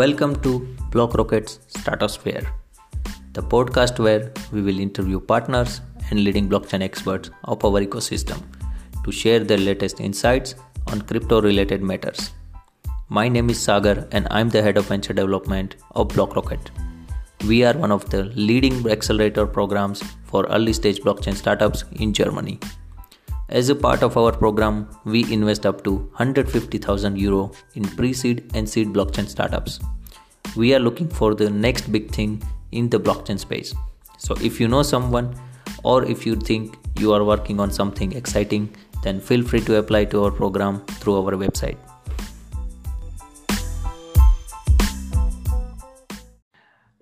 Welcome to BlockRocket's Stratosphere, the podcast where we will interview partners and leading blockchain experts of our ecosystem to share their latest insights on crypto related matters. My name is Sagar and I'm the head of venture development of BlockRocket. We are one of the leading accelerator programs for early stage blockchain startups in Germany. As a part of our program, we invest up to 150,000 euro in pre-seed and seed blockchain startups. We are looking for the next big thing in the blockchain space. So if you know someone or if you think you are working on something exciting, then feel free to apply to our program through our website.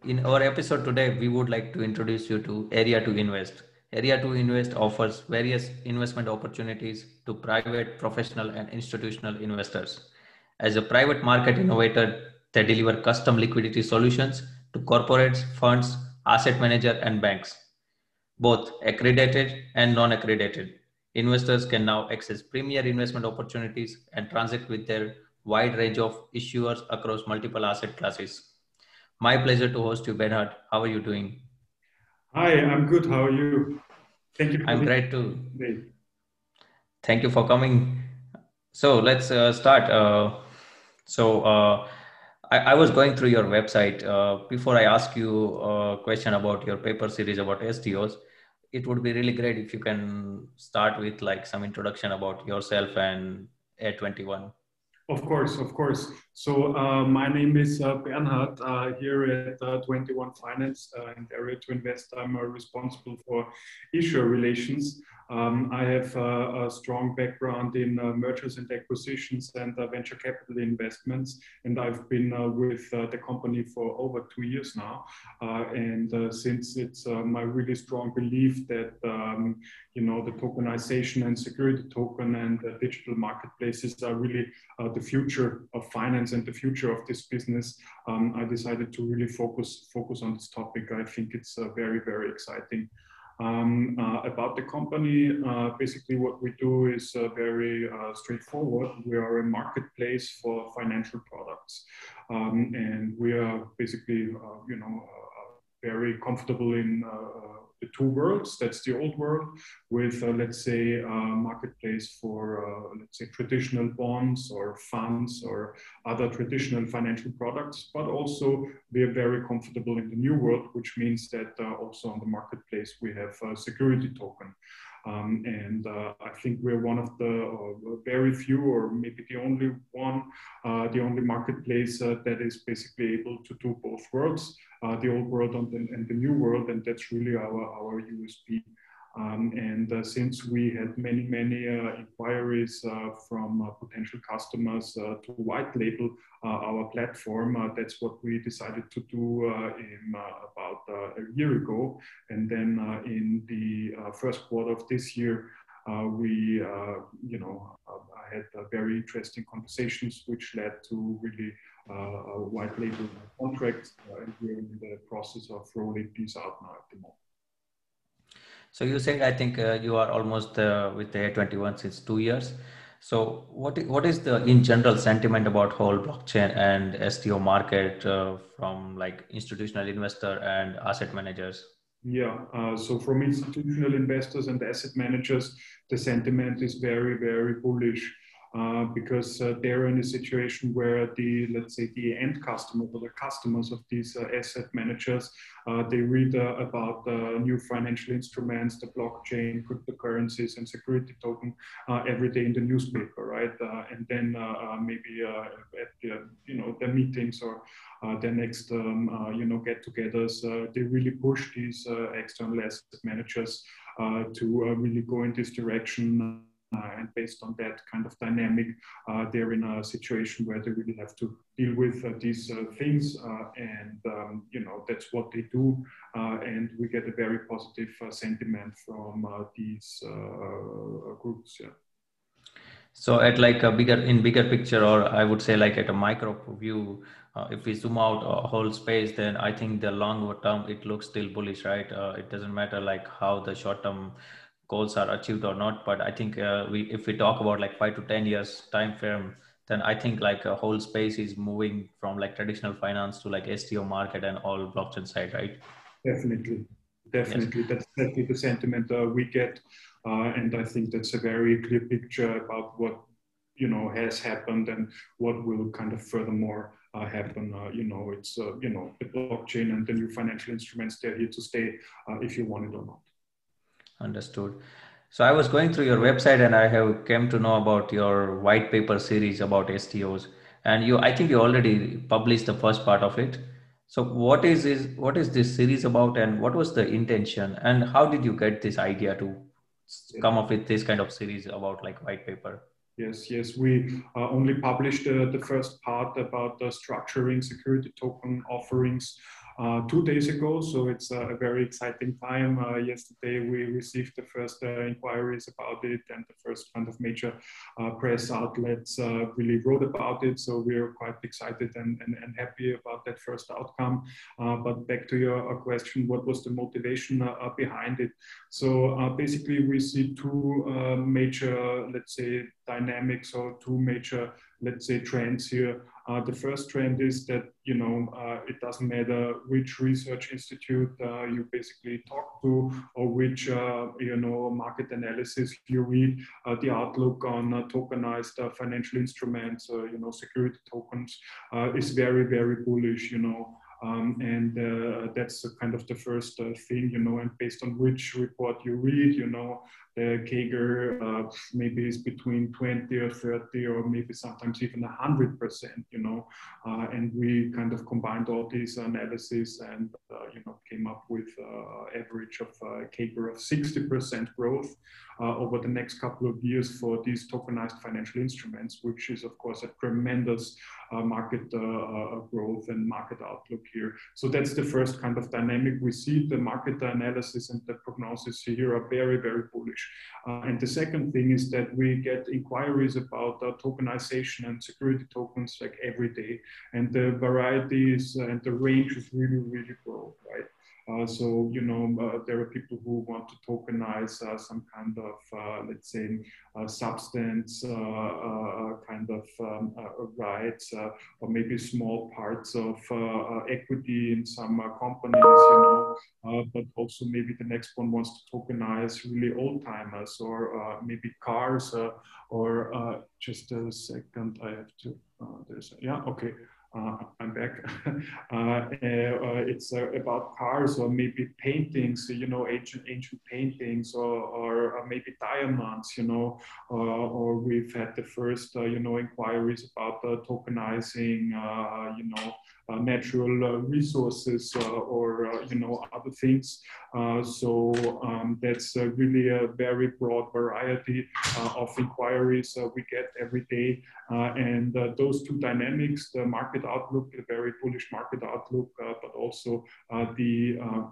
In our episode today, we would like to introduce you to area2Invest. area2Invest offers various investment opportunities to private, professional, and institutional investors. As a private market innovator, they deliver custom liquidity solutions to corporates, funds, asset manager, and banks, both accredited and non-accredited. Investors can now access premier investment opportunities and transact with their wide range of issuers across multiple asset classes. My pleasure to host you, Bernhard. How are you doing? Hi, I'm good. How are you? Thank you. I'm great too. Thank you for coming. So let's uh, start. Uh, so uh, I, I, was going through your website. Uh, before I ask you a question about your paper series about STOs, it would be really great if you can start with like some introduction about yourself and A21. Of course, of course. So uh, my name is uh, Bernhard uh, here at uh, 21 Finance uh, and area2Invest. I'm uh, responsible for issuer relations. Um, I have uh, a strong background in uh, mergers and acquisitions and uh, venture capital investments, and I've been with the company for over two years now. and since it's my really strong belief that um, you know the tokenization and security token and digital marketplaces are really the future of finance and the future of this business, um, I decided to really focus focus on this topic. I think it's uh, very very exciting. Um, uh, about the company, uh, basically what we do is uh, very uh, straightforward. We are a marketplace for financial products, um, and we are basically, uh, you know, very comfortable in the two worlds. That's the old world with, uh, let's say, a marketplace for, uh, let's say, traditional bonds or funds or other traditional financial products. But also, we are very comfortable in the new world, which means that uh, also on the marketplace we have a security token. Um, and uh, I think we're one of the uh, very few, or maybe the only one, uh, the only marketplace uh, that is basically able to do both worlds, uh, the old world and the, and the, new world. And that's really our, our USP. Um, and uh, since we had many, many uh, inquiries uh, from uh, potential customers uh, to white label uh, our platform, that's what we decided to do in about a year ago. And then in the first quarter of this year, we, you know, had very interesting conversations, which led to really white label contracts, and we're in the process of rolling these out now at the moment. So you said I think uh, you are almost uh, with the A21 since two years. So what what is the in general sentiment about whole blockchain and STO market uh, from like institutional investor and asset managers? Yeah, uh, so from institutional investors and asset managers, the sentiment is very very bullish. Uh, because uh, they're in a situation where the, let's say, the end customer or the customers of these uh, asset managers, uh, they read uh, about new financial instruments, the blockchain, cryptocurrencies, and security token every day in the newspaper, right? and then maybe at the, you know, the meetings or their next, um, you know, get-togethers, they really push these external asset managers to really go in this direction. Uh, and based on that kind of dynamic, uh, they're in a situation where they really have to deal with uh, these things. and, um, you know, that's what they do. and we get a very positive sentiment from these groups. Yeah. So at like a bigger, in bigger picture, or I would say like at a micro view, uh, if we zoom out a whole space, then I think the longer term, it looks still bullish, right? Uh, it doesn't matter like how the short term goals are achieved or not but i think uh, we if we talk about like 5 to 10 years time frame then I think like a whole space is moving from like traditional finance to like STO market and all blockchain side, right? Definitely, definitely. Yes. That's definitely the sentiment uh, we get, uh, and I think that's a very clear picture about what you know has happened and what will kind of furthermore uh, happen. Uh, you know, it's uh, you know the blockchain and the new financial instruments they're here to stay uh, if you want it or not. Understood. So I was going through your website and I have came to know about your white paper series about STOs. And you, I think you already published the first part of it. So what is is what is this series about, and what was the intention, and how did you get this idea to come up with this kind of series about like white paper? Yes, yes. We uh, only published uh, the first part about the structuring security token offerings uh, two days ago. So it's a very exciting time. Uh, yesterday, we received the first uh, inquiries about it, and the first kind of major uh, press outlets uh, really wrote about it. So we're quite excited and, and, and happy about that first outcome. Uh, but back to your question, what was the motivation behind it? So basically, we see two major, let's say, dynamics or two major, let's say, trends here. Uh, the first trend is that you know uh, it doesn't matter which research institute uh, you basically talk to or which uh, you know market analysis you read. Uh, the outlook on uh, tokenized financial instruments, you know security tokens, is very very bullish. You know. Um, and uh, that's kind of the first uh, thing, you know, and based on which report you read, you know, the CAGR uh, maybe is between 20 or 30 or maybe sometimes even 100%, you know, uh, and we kind of combined all these analyses and, uh, you know, came up with uh, average of CAGR of 60% growth over the next couple of years for these tokenized financial instruments, which is of course a tremendous market growth and market outlook here. So that's the first kind of dynamic we see. The market analysis and the prognosis here are very, very bullish. Uh, and the second thing is that we get inquiries about uh, tokenization and security tokens like every day. And the variety varieties and the range is really, really broad, right? Uh, so, you know, uh, there are people who want to tokenize uh, some kind of, uh, let's say, uh, substance uh, kind of um, rights, or maybe small parts of equity in some companies, you know, but also maybe the next one wants to tokenize really old timers or maybe cars, or just a second, I have to, there's, yeah, okay. Uh, I'm back. uh, uh, it's about cars or maybe paintings, you know, ancient ancient paintings, or, or maybe diamonds, you know, or we've had the first, you know, inquiries about tokenizing, you know, natural uh, resources uh, or you know other things. so um, that's really a very broad variety of inquiries we get every day. and those two dynamics, the market outlook, the very bullish market outlook, but also the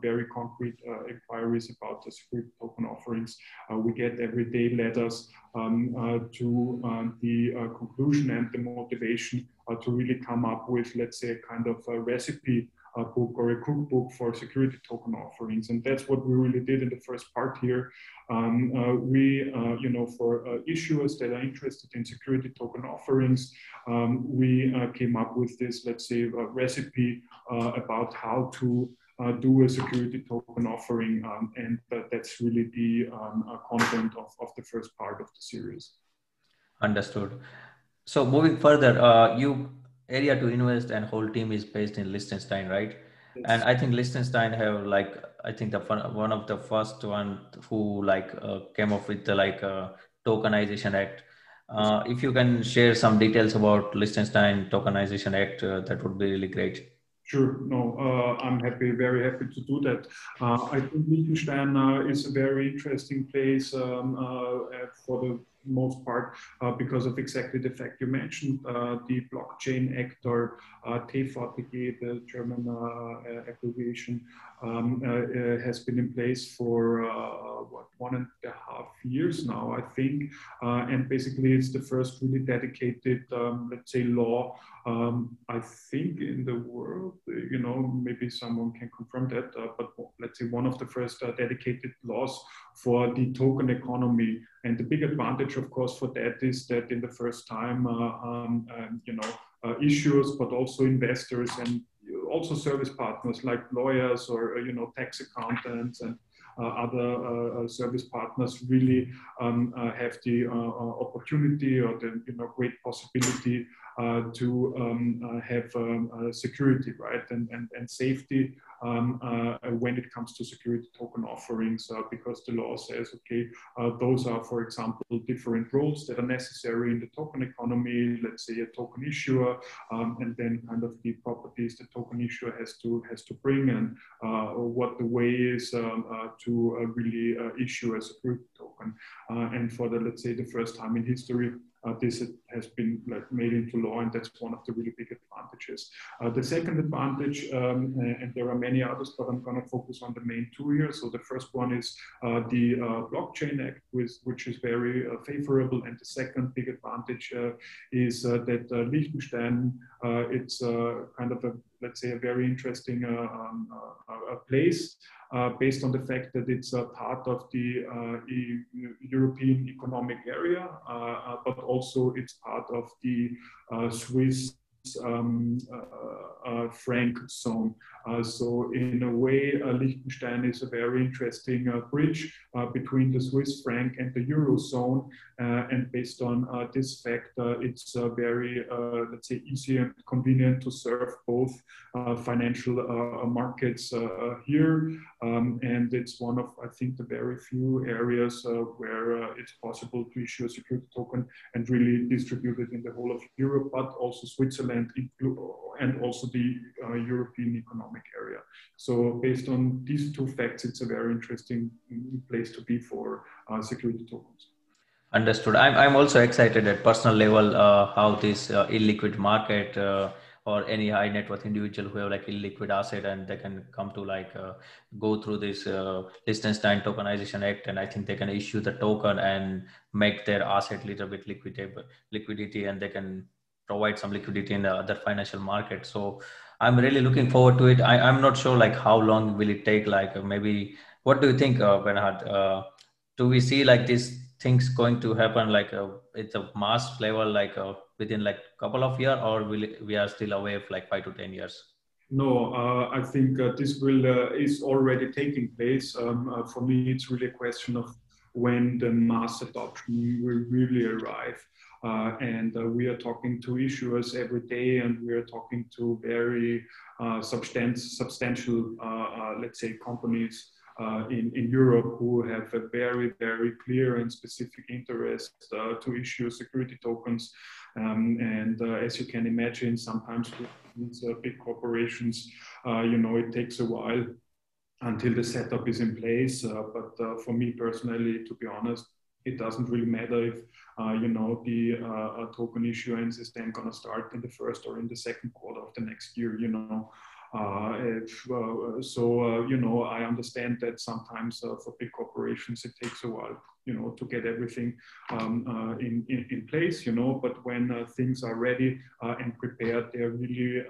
very concrete inquiries about the security token offerings we get every day us um, uh, to uh, the uh, conclusion and the motivation to really come up with, let's say, a kind of a recipe a book or a cookbook for security token offerings. And that's what we really did in the first part here. Um, uh, we, uh, you know, for uh, issuers that are interested in security token offerings, um, we came up with this, let's say, recipe about how to uh, do a security token offering. Um, and that's really the um, uh, content of, of the first part of the series. Understood. So moving further, uh, you area2Invest and whole team is based in Liechtenstein, right? Yes. And I think Liechtenstein have like I think the one of the first one who like uh, came up with the like uh, tokenization act. Uh, if you can share some details about Liechtenstein tokenization act, uh, that would be really great. Sure. No, uh, I'm happy, very happy to do that. Uh, I think Liechtenstein uh, is a very interesting place um, uh, for the most part uh, because of exactly the fact you mentioned. Uh, the blockchain actor, uh, TVTG, the German abbreviation, um, has been in place for what, one and a half years now, I think. and basically, it's the first really dedicated, um, let's say, law um, I think in the world, you know, maybe someone can confirm that, uh, but let's say one of the first uh, dedicated laws for the token economy And the big advantage, of course, for that is that in the first time, um, um, you know, issuers, but also investors and also service partners like lawyers or you know tax accountants and uh, other uh, uh, service partners really um, have the opportunity or the you know great possibility to um, have um, security, right, and, and, and safety um, uh, when it comes to security token offerings uh, because the law says, okay, uh, those are, for example, different roles that are necessary in the token economy, let's say a token issuer, um, and then kind of the properties the token issuer has to, has to bring and uh, what the way is um, uh, to uh, really issue as a security token. and for the, let's say, the first time in history, uh, this has been like made into law, and that's one of the really big advantages. Uh, the second advantage, um, and there are many others, but I'm going to focus on the main two here. So the first one is uh, the uh, Blockchain Act, with, which is very uh, favorable, and the second big advantage uh, is that Liechtenstein, it's kind of a let's say a very interesting um, place uh, based on the fact that it's a part of the uh, European Economic Area, uh, but also it's part of the Swiss um, franc zone. Uh, so in a way, uh, Liechtenstein is a very interesting uh, bridge uh, between the Swiss franc and the Eurozone. and based on this fact, it's very, let's say, easy and convenient to serve both financial markets here. Um, and it's one of, I think, the very few areas where it's possible to issue a security token and really distribute it in the whole of Europe, but also Switzerland and, also the uh, European Economic Area. So based on these two facts, it's a very interesting place to be for uh, security tokens. Understood. I'm, I'm also excited at personal level uh, how this uh, illiquid market uh, or any high net worth individual who have like illiquid asset and they can come to like uh, go through this uh, Liechtenstein tokenization act and I think they can issue the token and make their asset little bit liquidable liquidity and they can provide some liquidity in the other financial market. So I'm really looking forward to it. I, am not sure like how long will it take? Like uh, maybe what do you think, uh, Bernhard? Uh, do we see like these things going to happen like uh, it's a mass level like uh, within like couple of years or will it, we are still away for like five to 10 years? No, uh, I think uh, this will uh, is already taking place. Um, uh, for me, it's really a question of when the mass adoption will really arrive. Uh, and uh, we are talking to issuers every day, and we are talking to very uh, substan- substantial, let's say, companies uh, in, in Europe who have a very, very clear and specific interest uh, to issue security tokens. Um, and uh, as you can imagine, sometimes with big corporations, you know, it takes a while until the setup is in place. but for me personally, to be honest, it doesn't really matter if uh, you know the uh, token issuance is then going to start in the first or in the second quarter of the next year you know. Uh, if, uh, so uh, you know I understand that sometimes uh, for big corporations it takes a while you know to get everything um, in, in, in place you know but when things are ready and prepared they're really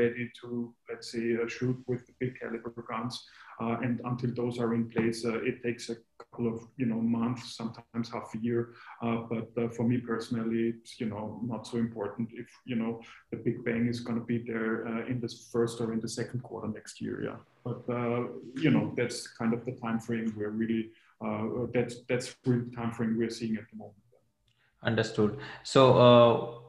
ready to let's say shoot with the big caliber guns uh, and until those are in place, uh, it takes a couple of you know months, sometimes half a year. Uh, but uh, for me personally, it's you know not so important if you know the Big Bang is going to be there uh, in the first or in the second quarter next year. Yeah, but uh, you know that's kind of the time frame we're really that's that's the time frame we're seeing at the moment. Understood. So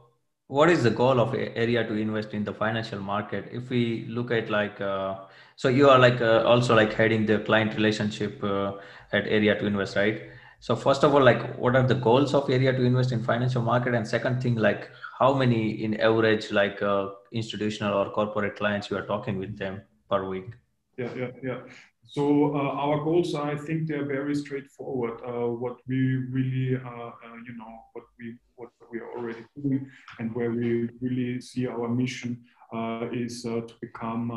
what is the goal of area2Invest in the financial market? If we look at like uh, so you are like uh, also like heading the client relationship uh, at area2Invest right? So first of all like what are the goals of area2Invest in financial market? And second thing like how many in average like uh, institutional or corporate clients you are talking with them per week? Yeah yeah yeah so uh, our goals, I think, they're very straightforward. Uh, what we really, uh, uh you know, what we what we are already doing, and where we really see our mission uh, is uh, to become,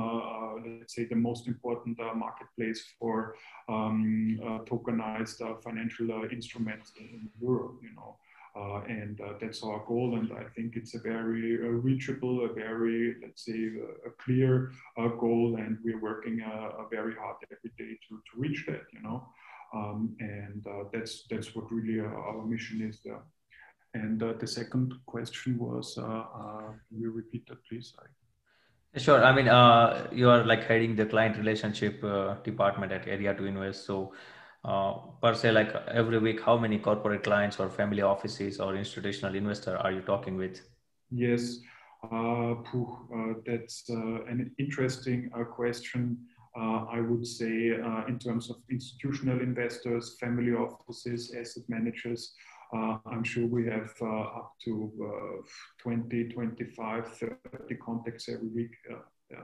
let's say, the most important marketplace for um, tokenized financial instruments in Europe. You know. Uh, and uh, that's our goal. And I think it's a very uh, reachable, a very, let's say, a clear goal. And we're working very hard every day to, to reach that, you know. Um, and that's that's what really our mission is there. And uh, the second question was, uh, uh, can you repeat that, please? I... Sure. I mean, you are like heading the client relationship department at area2Invest. So, uh, per se, like every week, how many corporate clients or family offices or institutional investor are you talking with? Yes, that's an interesting question. Uh, I would say, uh, in terms of institutional investors, family offices, asset managers, uh, I'm sure we have uh, up to uh, 20, 25, 30 contacts every week. yeah.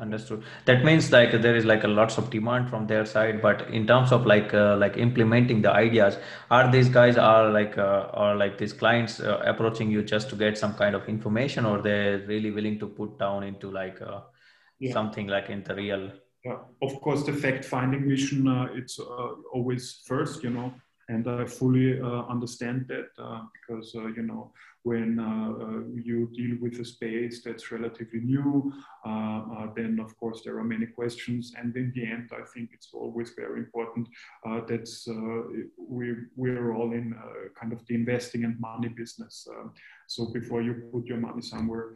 Understood. That means like there is like a lots of demand from their side, but in terms of like uh, like implementing the ideas, are these guys are like uh, are like these clients uh, approaching you just to get some kind of information, or they're really willing to put down into like yeah. something like in the real? Yeah, of course, the fact finding mission it's always first, you know and I fully uh, understand that uh, because uh, you know when uh, uh, you deal with a space that's relatively new, uh, then of course there are many questions, and in the end, I think it's always very important that we we're all in kind of the investing and money business. Um, so before you put your money somewhere,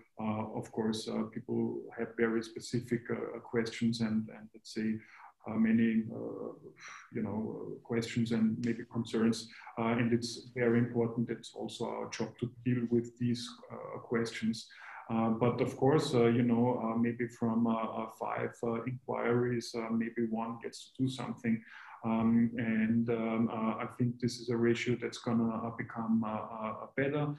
of course, people have very specific questions and, and let's say uh, many uh, you know questions and maybe concerns uh, and it's very important it's also our job to deal with these questions uh, but of course, uh, you know, uh, maybe from five inquiries, maybe one gets to do something. Um, and um, I think this is a ratio that's going to become better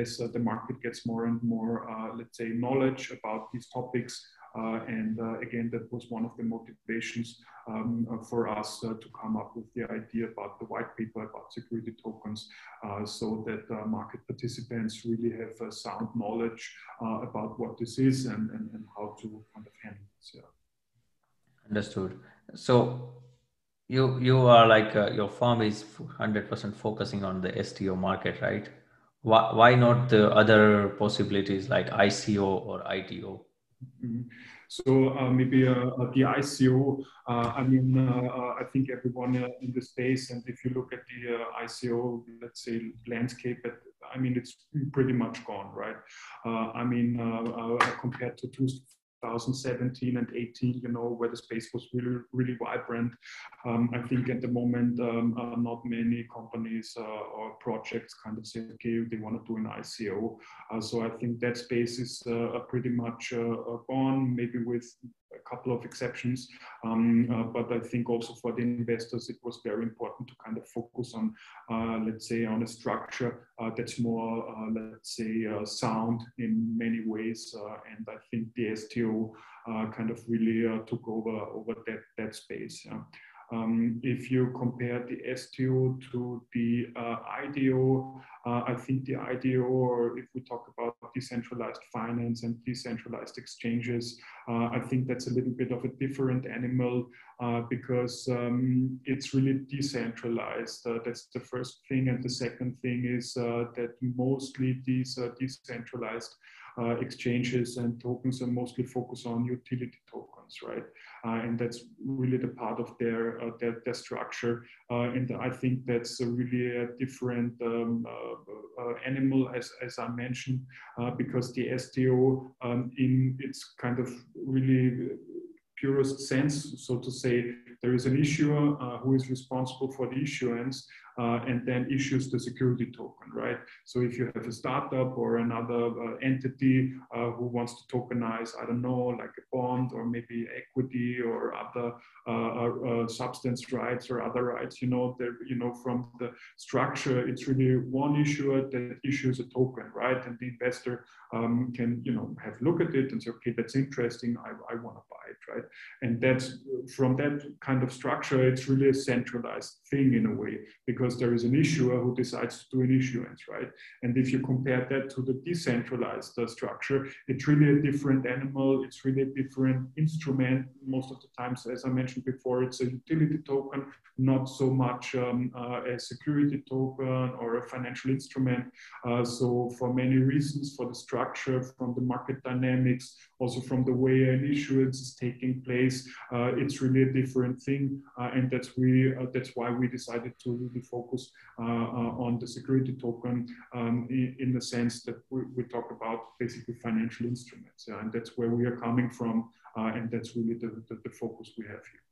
as the market gets more and more, let's say, knowledge about these topics. Uh, and uh, again, that was one of the motivations um, uh, for us to come up with the idea about the white paper about security tokens so that market participants really have a sound knowledge about what this is and, and, and how to kind of handle this. Yeah. Understood. So you you are like uh, your firm is 100% focusing on the STO market, right? Why, why not the other possibilities like ICO or IDO? Mm-hmm. So uh, maybe uh, uh the ICO, uh, I mean, uh, uh, I think everyone in the space, and if you look at the ICO, let's say, landscape, I mean, it's pretty much gone, right? I mean, compared to two, 2017 and 18, you know, where the space was really, really vibrant. Um, I think at the moment, um, uh, not many companies uh, or projects kind of say, okay, they want to do an ICO. Uh, so I think that space is uh, pretty much uh, gone, maybe with a couple of exceptions. Um, uh, but I think also for the investors, it was very important to kind of focus on, uh, let's say, on a structure uh, that's more, uh, let's say, uh, sound in many ways. Uh, and I think the STO kind of really took over over that that space. Yeah. Um, if you compare the STO to the uh, IDO, uh, I think the IDO, or if we talk about decentralized finance and decentralized exchanges, uh, I think that's a little bit of a different animal uh, because um, it's really decentralized. Uh, that's the first thing. And the second thing is uh, that mostly these are decentralized exchanges and tokens are mostly focused on utility tokens, right? Uh, and that's really the part of their uh, their, their, structure. Uh, and I think that's a really a different um, animal, as as I mentioned, because the STO um, in its kind of really purest sense, so to say, there is an issuer uh, who is responsible for the issuance uh, and then issues the security token, right? So if you have a startup or another uh, entity uh, who wants to tokenize, I don't know, like a bond or maybe equity or other uh, uh, substance rights or other rights, you know, you know, from the structure, it's really one issuer that issues a token, right? And the investor um, can, you know, have a look at it and say, okay, that's interesting, I, I want to buy it, right? And that's from that kind of structure, it's really a centralized thing in a way, because because there is an issuer who decides to do an issuance, right? And if you compare that to the decentralized uh, structure, it's really a different animal. It's really a different instrument. Most of the times, as I mentioned before, it's a utility token, not so much um, uh, a security token or a financial instrument. Uh, so for many reasons, for the structure, from the market dynamics, also from the way an issuance is taking place, uh, it's really a different thing. Uh, and that's, we, uh, that's why we decided to really focus on the security token um, in, in, the sense that we, we, talk about basically financial instruments. Yeah? And that's where we are coming from. and that's really the, the, the focus we have here.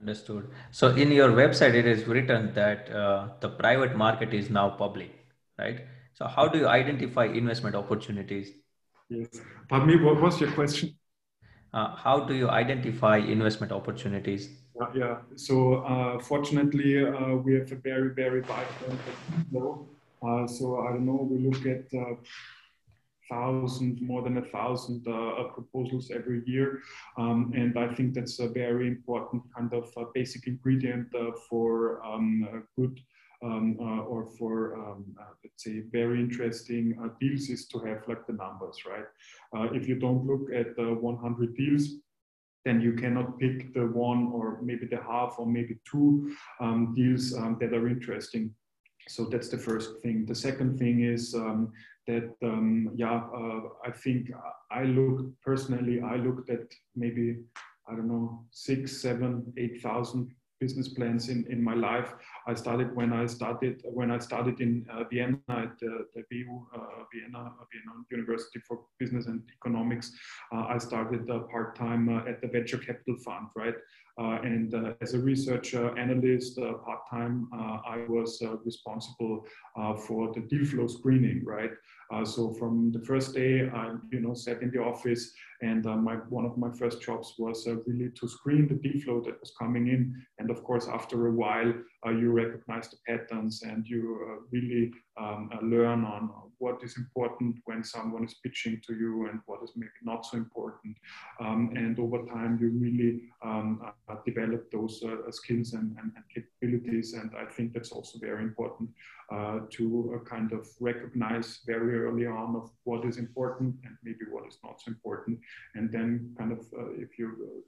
Understood. So in your website, it is written that uh, the private market is now public, right? So how do you identify investment opportunities? Yes. Pardon me, what was your question? Uh, how do you identify investment opportunities? Uh, yeah, so uh, fortunately, uh, we have a very, very vibrant. Uh, so I don't know, we look at thousand, more than a thousand uh, proposals every year. Um, and I think that's a very important kind of uh, basic ingredient uh, for um, good um, uh, or for um, uh, let's say very interesting uh, deals is to have like the numbers, right? if you don't look at the 100 deals, then you cannot pick the one or maybe the half or maybe two um, deals um, that are interesting so that's the first thing. The second thing is um, that, um, yeah, uh, I think I looked personally, I looked at maybe, I don't know, six, seven, 8,000 business plans in, in my life. I started when I started when I started in uh, Vienna at the, the WU, uh, Vienna, uh, Vienna University for Business and Economics. Uh, I started uh, part time uh, at the venture capital fund, right? and as a researcher analyst, part time, I was responsible for the deal flow screening, right? so from the first day, I you know sat in the office and uh, my, one of my first jobs was uh, really to screen the deal flow that was coming in. And of course, after a while, uh, you recognize the patterns and you uh, really um, uh, learn on what is important when someone is pitching to you and what is maybe not so important. Um, and over time, you really um, uh, develop those skills and, and, and, capabilities. And I think that's also very important to kind of recognize very early on of what is important and maybe what is not so important and then kind of uh, if you uh,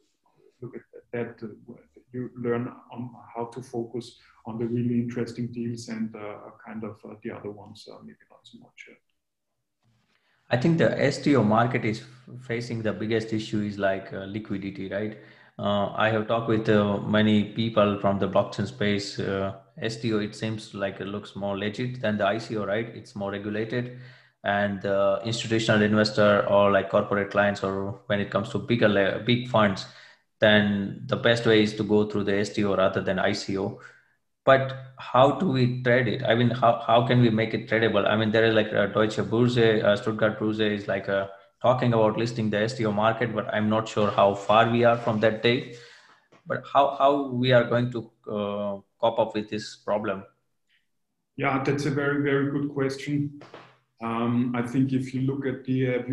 look at that, uh, you learn on how to focus on the really interesting deals and kind of the other ones maybe not so much. I think the STO market is facing the biggest issue is like uh, liquidity, right? Uh, I have talked with uh, many people from the blockchain space. STO, it seems like it looks more legit than the ICO, right? It's more regulated and the institutional investor or like corporate clients or when it comes to bigger big funds then the best way is to go through the sto rather than ico but how do we trade it? I mean how, how can we make it tradable? I mean there is like a deutsche börse uh, stuttgart börse is like a, uh, talking about listing the sto market but i'm not sure how far we are from that day but how, how we are going to uh, cope up with this problem? Yeah that's a very very good question um, I think if you look at the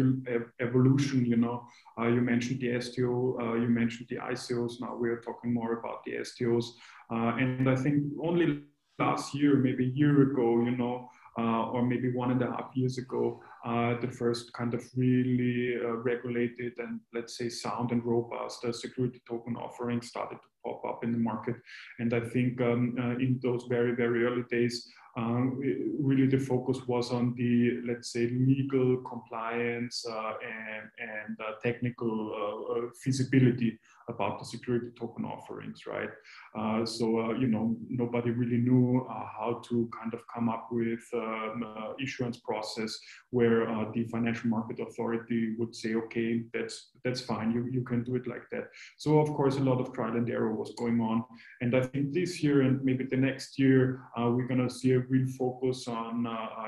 evolution, you know, uh, you mentioned the STO, uh, you mentioned the ICOs. Now we are talking more about the STOs, uh, and I think only last year, maybe a year ago, you know, uh, or maybe one and a half years ago, uh, the first kind of really uh, regulated and let's say sound and robust security token offering started to pop up in the market. And I think um, in those very, very early days, um, really the focus was on the let's say legal compliance uh, and, and uh, technical uh, uh feasibility about the security token offerings, right? Uh, so, uh, you know, nobody really knew uh, how to kind of come up with um, uh, issuance process where uh, the financial market authority would say, okay, that's, that's fine, you, you can do it like that. So, of course, a lot of trial and error was going on. And I think this year and maybe the next year, uh, we're going to see a real focus on,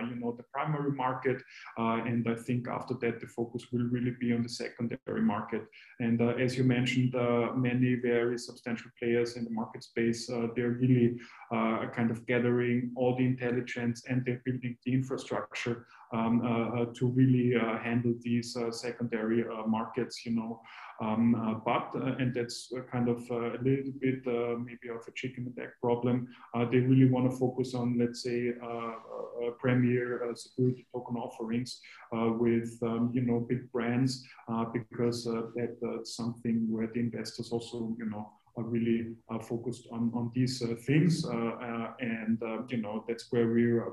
you know, the primary market. and I think after that, the focus will really be on the secondary market. And as you mentioned, uh, many very substantial players in the market space. Uh, they're really uh, kind of gathering all the intelligence and they're building the infrastructure um, uh, uh, to really uh, handle these secondary markets, you know. Um, uh, but, uh, and that's kind of a little bit maybe of a chicken and egg problem, they really want to focus on, let's say, premier security token offerings with, um, you know, big brands because that's something where the investors also, you know, really uh, focused on, on these uh, things. Uh, and, you know, that's where we're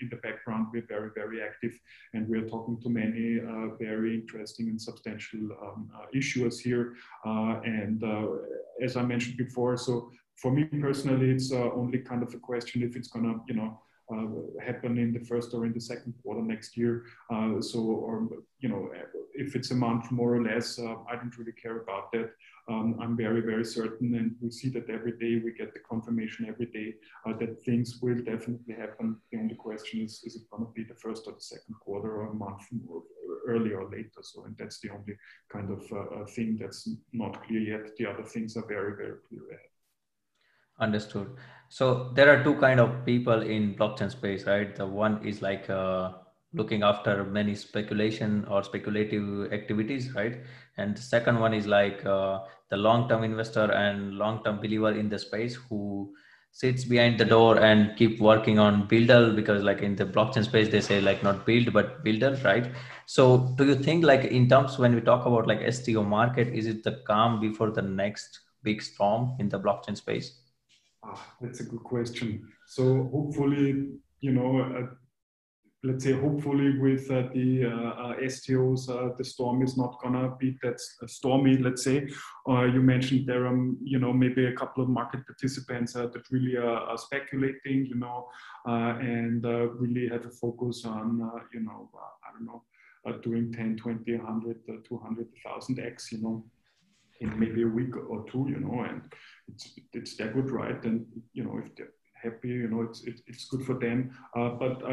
in the background, we're very, very active and we're talking to many very interesting and substantial um, issuers here. and as I mentioned before, so for me personally, it's only kind of a question if it's gonna, you know, uh, happen in the first or in the second quarter next year. Uh, so, or you know, if it's a month more or less, uh, I don't really care about that. Um, I'm very, very certain, and we see that every day. We get the confirmation every day uh, that things will definitely happen. The only question is, is it going to be the first or the second quarter or a month earlier or later? So, and that's the only kind of uh, uh, thing that's not clear yet. The other things are very, very clear ahead. Understood. So there are two kind of people in blockchain space, right? The one is like uh, looking after many speculation or speculative activities, right? And the second one is like uh, the long-term investor and long-term believer in the space who sits behind the door and keep working on builder because like in the blockchain space they say like not build but builder right so do you think like in terms when we talk about like sto market is it the calm before the next big storm in the blockchain space Ah, that's a good question. So hopefully, you know, uh, let's say hopefully with uh, the uh, uh STOs, uh, the storm is not gonna be that stormy. Let's say you mentioned there are, you know, maybe a couple of market participants that really are, are, speculating, you know, and really have a focus on, you know, I don't know, doing 10, 20, 100, 200, 1000 X, you know, in maybe a week or two, you know, and it's it's their good right, and you know if they're happy, you know, it's it, it's good for them. Uh, but I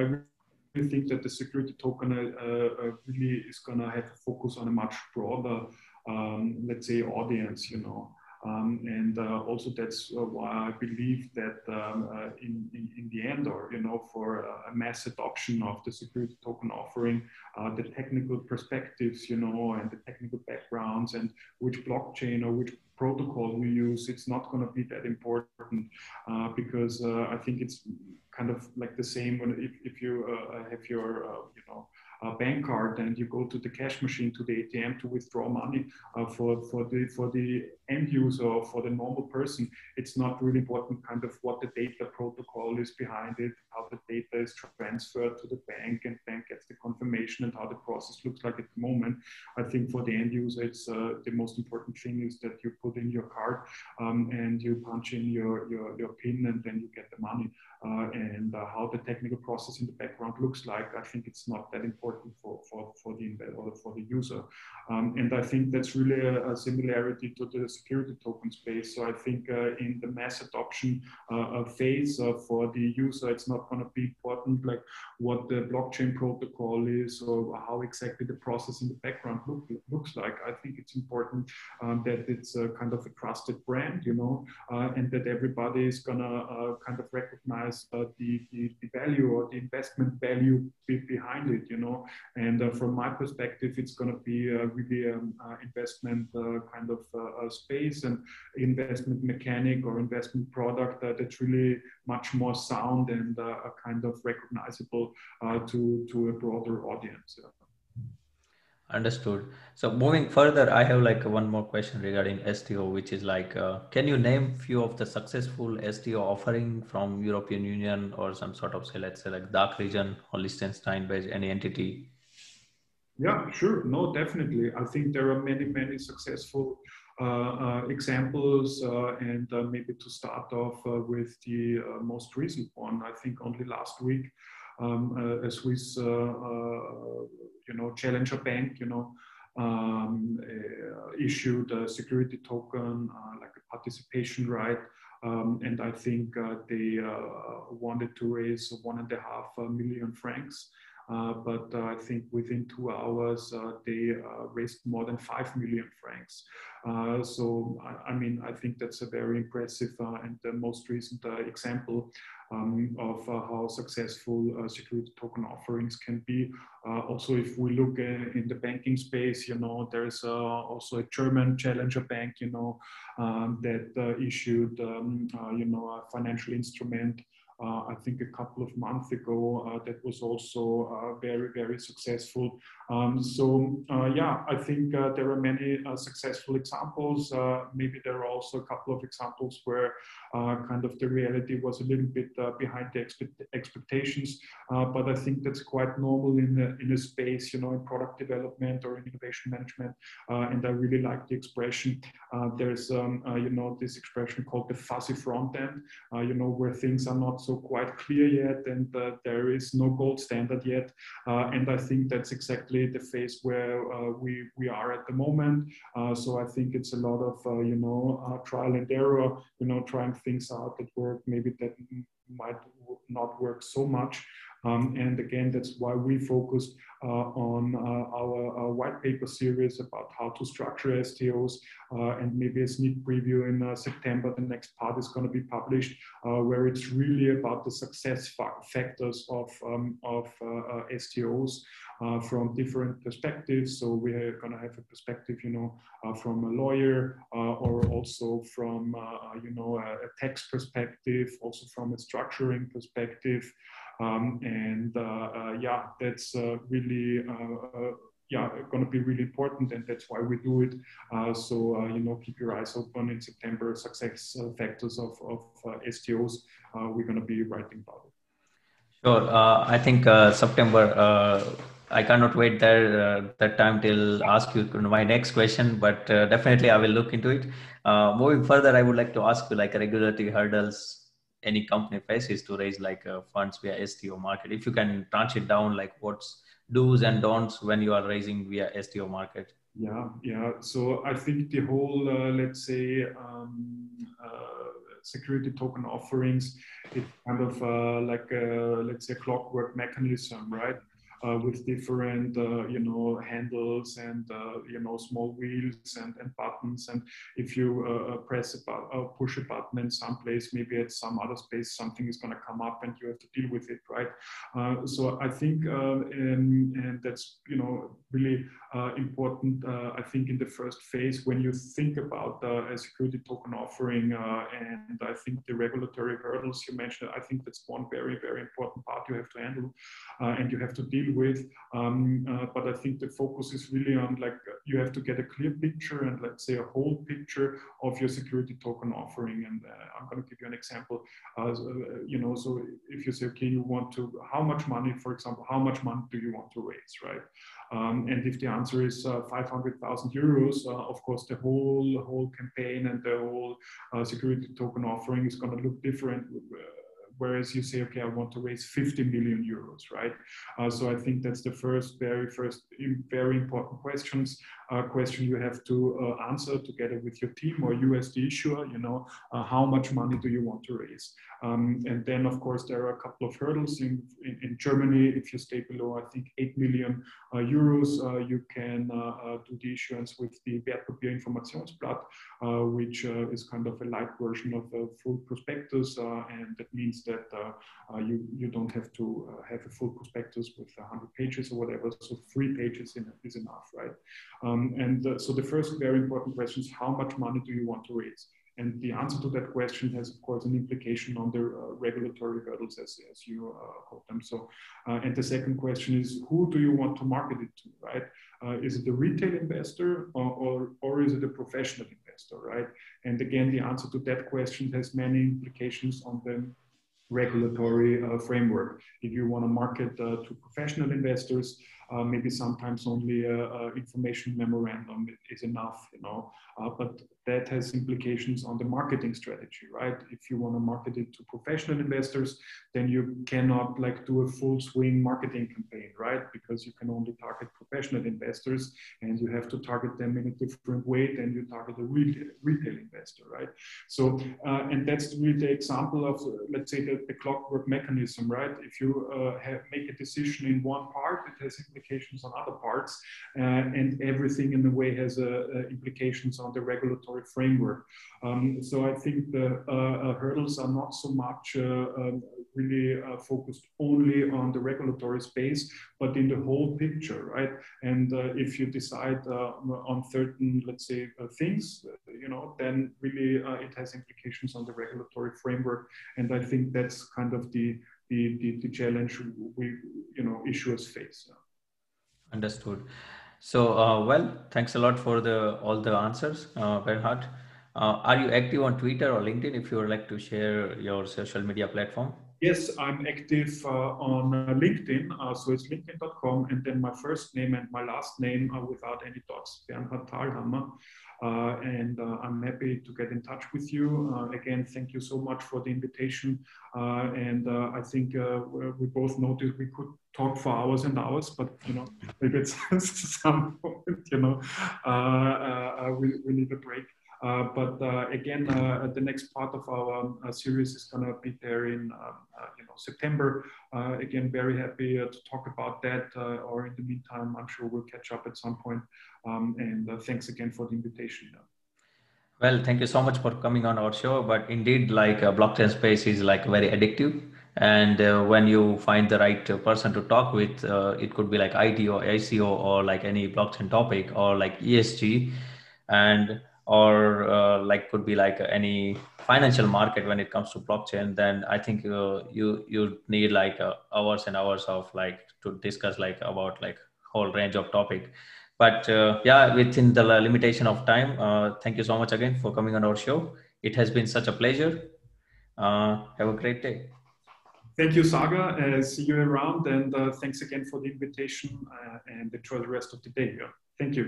really think that the security token uh, uh, really is gonna have a focus on a much broader, um, let's say, audience, you know. Um, and uh, also that's uh, why I believe that um, uh, in, in, in, the end, or you know, for a mass adoption of the security token offering, uh, the technical perspectives, you know, and the technical backgrounds, and which blockchain or which protocol we use, it's not going to be that important uh, because I think it's kind of like the same when if, if you have your, you know, bank card and you go to the cash machine to the ATM to withdraw money uh, for for the for the end user or for the normal person, it's not really important kind of what the data protocol is behind it, how the data is transferred to the bank and bank gets the confirmation and how the process looks like at the moment. I think for the end user, it's uh, the most important thing is that you put in your card um, and you punch in your, your, your PIN and then you get the money. Uh, and uh, how the technical process in the background looks like, I think it's not that important for, for, for the or for the user. Um, and I think that's really a, a, similarity to the security token space. So I think uh, in the mass adoption uh, uh phase uh, for the user, it's not going to be important like what the blockchain protocol is or how exactly the process in the background look, looks like. I think it's important um, that it's a kind of a trusted brand, you know, uh, and that everybody is going to kind of recognize the, the, the, value or the investment value behind it, you know. And from my perspective, it's going to be really an um, investment kind of space and investment mechanic or investment product that's really much more sound and kind of recognizable to, to a broader audience. Understood. So moving further, I have like one more question regarding STO, which is like, uh, can you name few of the successful STO offering from European Union or some sort of say, let's say like DACH region or Liechtenstein based any entity? Yeah, sure. No, definitely. I think there are many, many successful uh, uh, examples, uh, and uh, maybe to start off uh, with the uh, most recent one. I think only last week, um, a Swiss you know, Challenger Bank, you know, um, uh, issued a security token, uh, like a participation right. Um, and I think uh, they uh, wanted to raise one and a half uh, francs. Uh, but uh, I think within two hours uh, they raised more than five million francs. so I, I, mean I think that's a very impressive and the most recent example um, of uh, how successful uh, security token offerings can be. Uh, also, if we look in the banking space, you know, there's also a German challenger bank, you know, um, that issued, um, you know, a financial instrument uh, I think a couple of months ago uh, that was also uh, very, very successful. Um, so uh, yeah, I think uh, there are many uh, successful examples. maybe there are also a couple of examples where kind of the reality was a little bit behind the expect expectations. but I think that's quite normal in a, in a space, you know, in product development or in innovation management. and I really like the expression. there's, um, you know, this expression called the fuzzy front end, you know, where things are not so quite clear yet, and uh, there is no gold standard yet. Uh, and I think that's exactly the phase where uh, we we are at the moment. so I think it's a lot of you know trial and error, you know, trying things out that work, maybe that might not work so much. Um, and again, that's why we focused uh, on uh, our, our, white paper series about how to structure STOs uh, and maybe a sneak preview in uh, September. The next part is going to be published uh, where it's really about the success fa factors of, um, of uh, STOs from different perspectives. So we're going to have a perspective, you know, from a lawyer or also from, you know, a, a tax perspective, also from a structuring perspective. Um, and uh, uh, yeah, that's uh, really yeah, going to be really important, and that's why we do it. Uh, so uh, you know, keep your eyes open in September. Success uh, factors of, of STOs. we're going to be writing about it. Sure. I think September. I cannot wait there that time till ask you my next question, but definitely I will look into it. moving further, I would like to ask you like regulatory hurdles any company faces to raise like uh, funds via STO market. If you can crunch it down, like what's do's and don'ts when you are raising via STO market. Yeah, yeah. So I think the whole, uh, let's say, um, uh, security token offerings, it's kind of uh, like a, let's say, clockwork mechanism, right? Uh, with different uh, you know handles and uh, you know small wheels and, and buttons. And if you uh, uh, press a button push a button in some place maybe at some other space something is going to come up and you have to deal with it right? So i think and, and that's you know really important i think in the first phase when you think about a security token offering and i think the regulatory hurdles you mentioned i think that's one very very important part you have to handle and you have to deal with. Um, uh, but I think the focus is really on like you have to get a clear picture and let's say a whole picture of your security token offering. And uh, I'm going to give you an example. Uh, you know, so if you say, okay, you want to, how much money, for example, how much money do you want to raise, right? Um, and if the answer is uh, 500,000 euros, uh, of course, the whole whole campaign and the whole uh, security token offering is going to look different whereas you say, okay, I want to raise 50 million euros, right? Uh, so I think that's the first, very first, very important questions uh, question you have to uh, answer together with your team or you as the issuer, you know, uh, how much money do you want to raise? Um, and then, of course, there are a couple of hurdles in, in, in Germany. If you stay below, I think, 8 million uh, euros, uh, you can uh, do the issuance with the Wertpapierinformationsblatt, which is kind of a light version of a full prospectus. and that means that you, you don't have to have a full prospectus with 100 pages or whatever. So three pages is enough, right? Um, um, and uh, so the first very important question is how much money do you want to raise? And the answer to that question has, of course, an implication on the uh, regulatory hurdles as, as you uh, call them. So, uh, and the second question is, who do you want to market it to, right? Uh, is it a retail investor or, or, or, is it a professional investor, right? And again, the answer to that question has many implications on the regulatory uh, framework. If you want to market uh, to professional investors, uh, maybe sometimes only a, a, information memorandum is enough, you know. Uh, but that has implications on the marketing strategy, right? If you want to market it to professional investors, then you cannot like do a full swing marketing campaign, right? Because you can only target professional investors and you have to target them in a different way than you target a retail, retail investor, right? So, uh, and that's really the example of, let's say, the, the, clockwork mechanism, right? If you uh, have, make a decision in one part, it has implications on other parts, uh, and everything in a way has implications on the regulatory framework. Um, so I think the uh, uh, hurdles are not so much uh, um, really focused only on the regulatory space, but in the whole picture, right? And if you decide on certain, let's say, things, you know, then really it has implications on the regulatory framework. And I think that's kind of the the, the, the challenge we you know issuers face. Understood. So, uh, well, thanks a lot for the all the answers, uh. Uh, are you active on Twitter or LinkedIn if you would like to share your social media platform? Yes, I'm active uh, on uh, LinkedIn. Uh, so it's linkedin.com and then my first name and my last name are without any dots, Bernhard Thalhammer. Uh, and uh, I'm happy to get in touch with you. Uh, again, thank you so much for the invitation. and I think we both noticed we could talk for hours and hours, but you know, maybe it's some point, you know, we, we need a break. Uh, but uh, again, uh, the next part of our series is going to be there in um, you know September. again, very happy to talk about that. or in the meantime, I'm sure we'll catch up at some point. Um, and thanks again for the invitation. Well, thank you so much for coming on our show. But indeed, like uh, blockchain space is like very addictive, and uh, when you find the right uh, person to talk with, it could be like IT or ICO or like any blockchain topic or like ESG, and or uh, like could be like any financial market when it comes to blockchain then i think uh, you you need like uh, hours and hours of like to discuss like about like whole range of topic. But uh, yeah within the limitation of time uh, thank you so much again for coming on our show. It has been such a pleasure. Uh, have a great day. Thank you saga see you around and thanks again for the invitation and enjoy the rest of the day thank you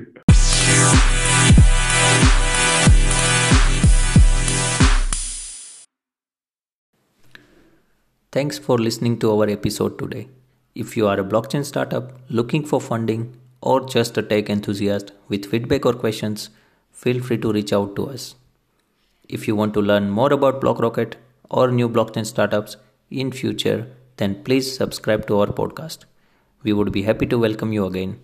Thanks for listening to our episode today. If you are a blockchain startup looking for funding or just a tech enthusiast with feedback or questions, feel free to reach out to us. If you want to learn more about BlockRocket or new blockchain startups in future, then please subscribe to our podcast. We would be happy to welcome you again.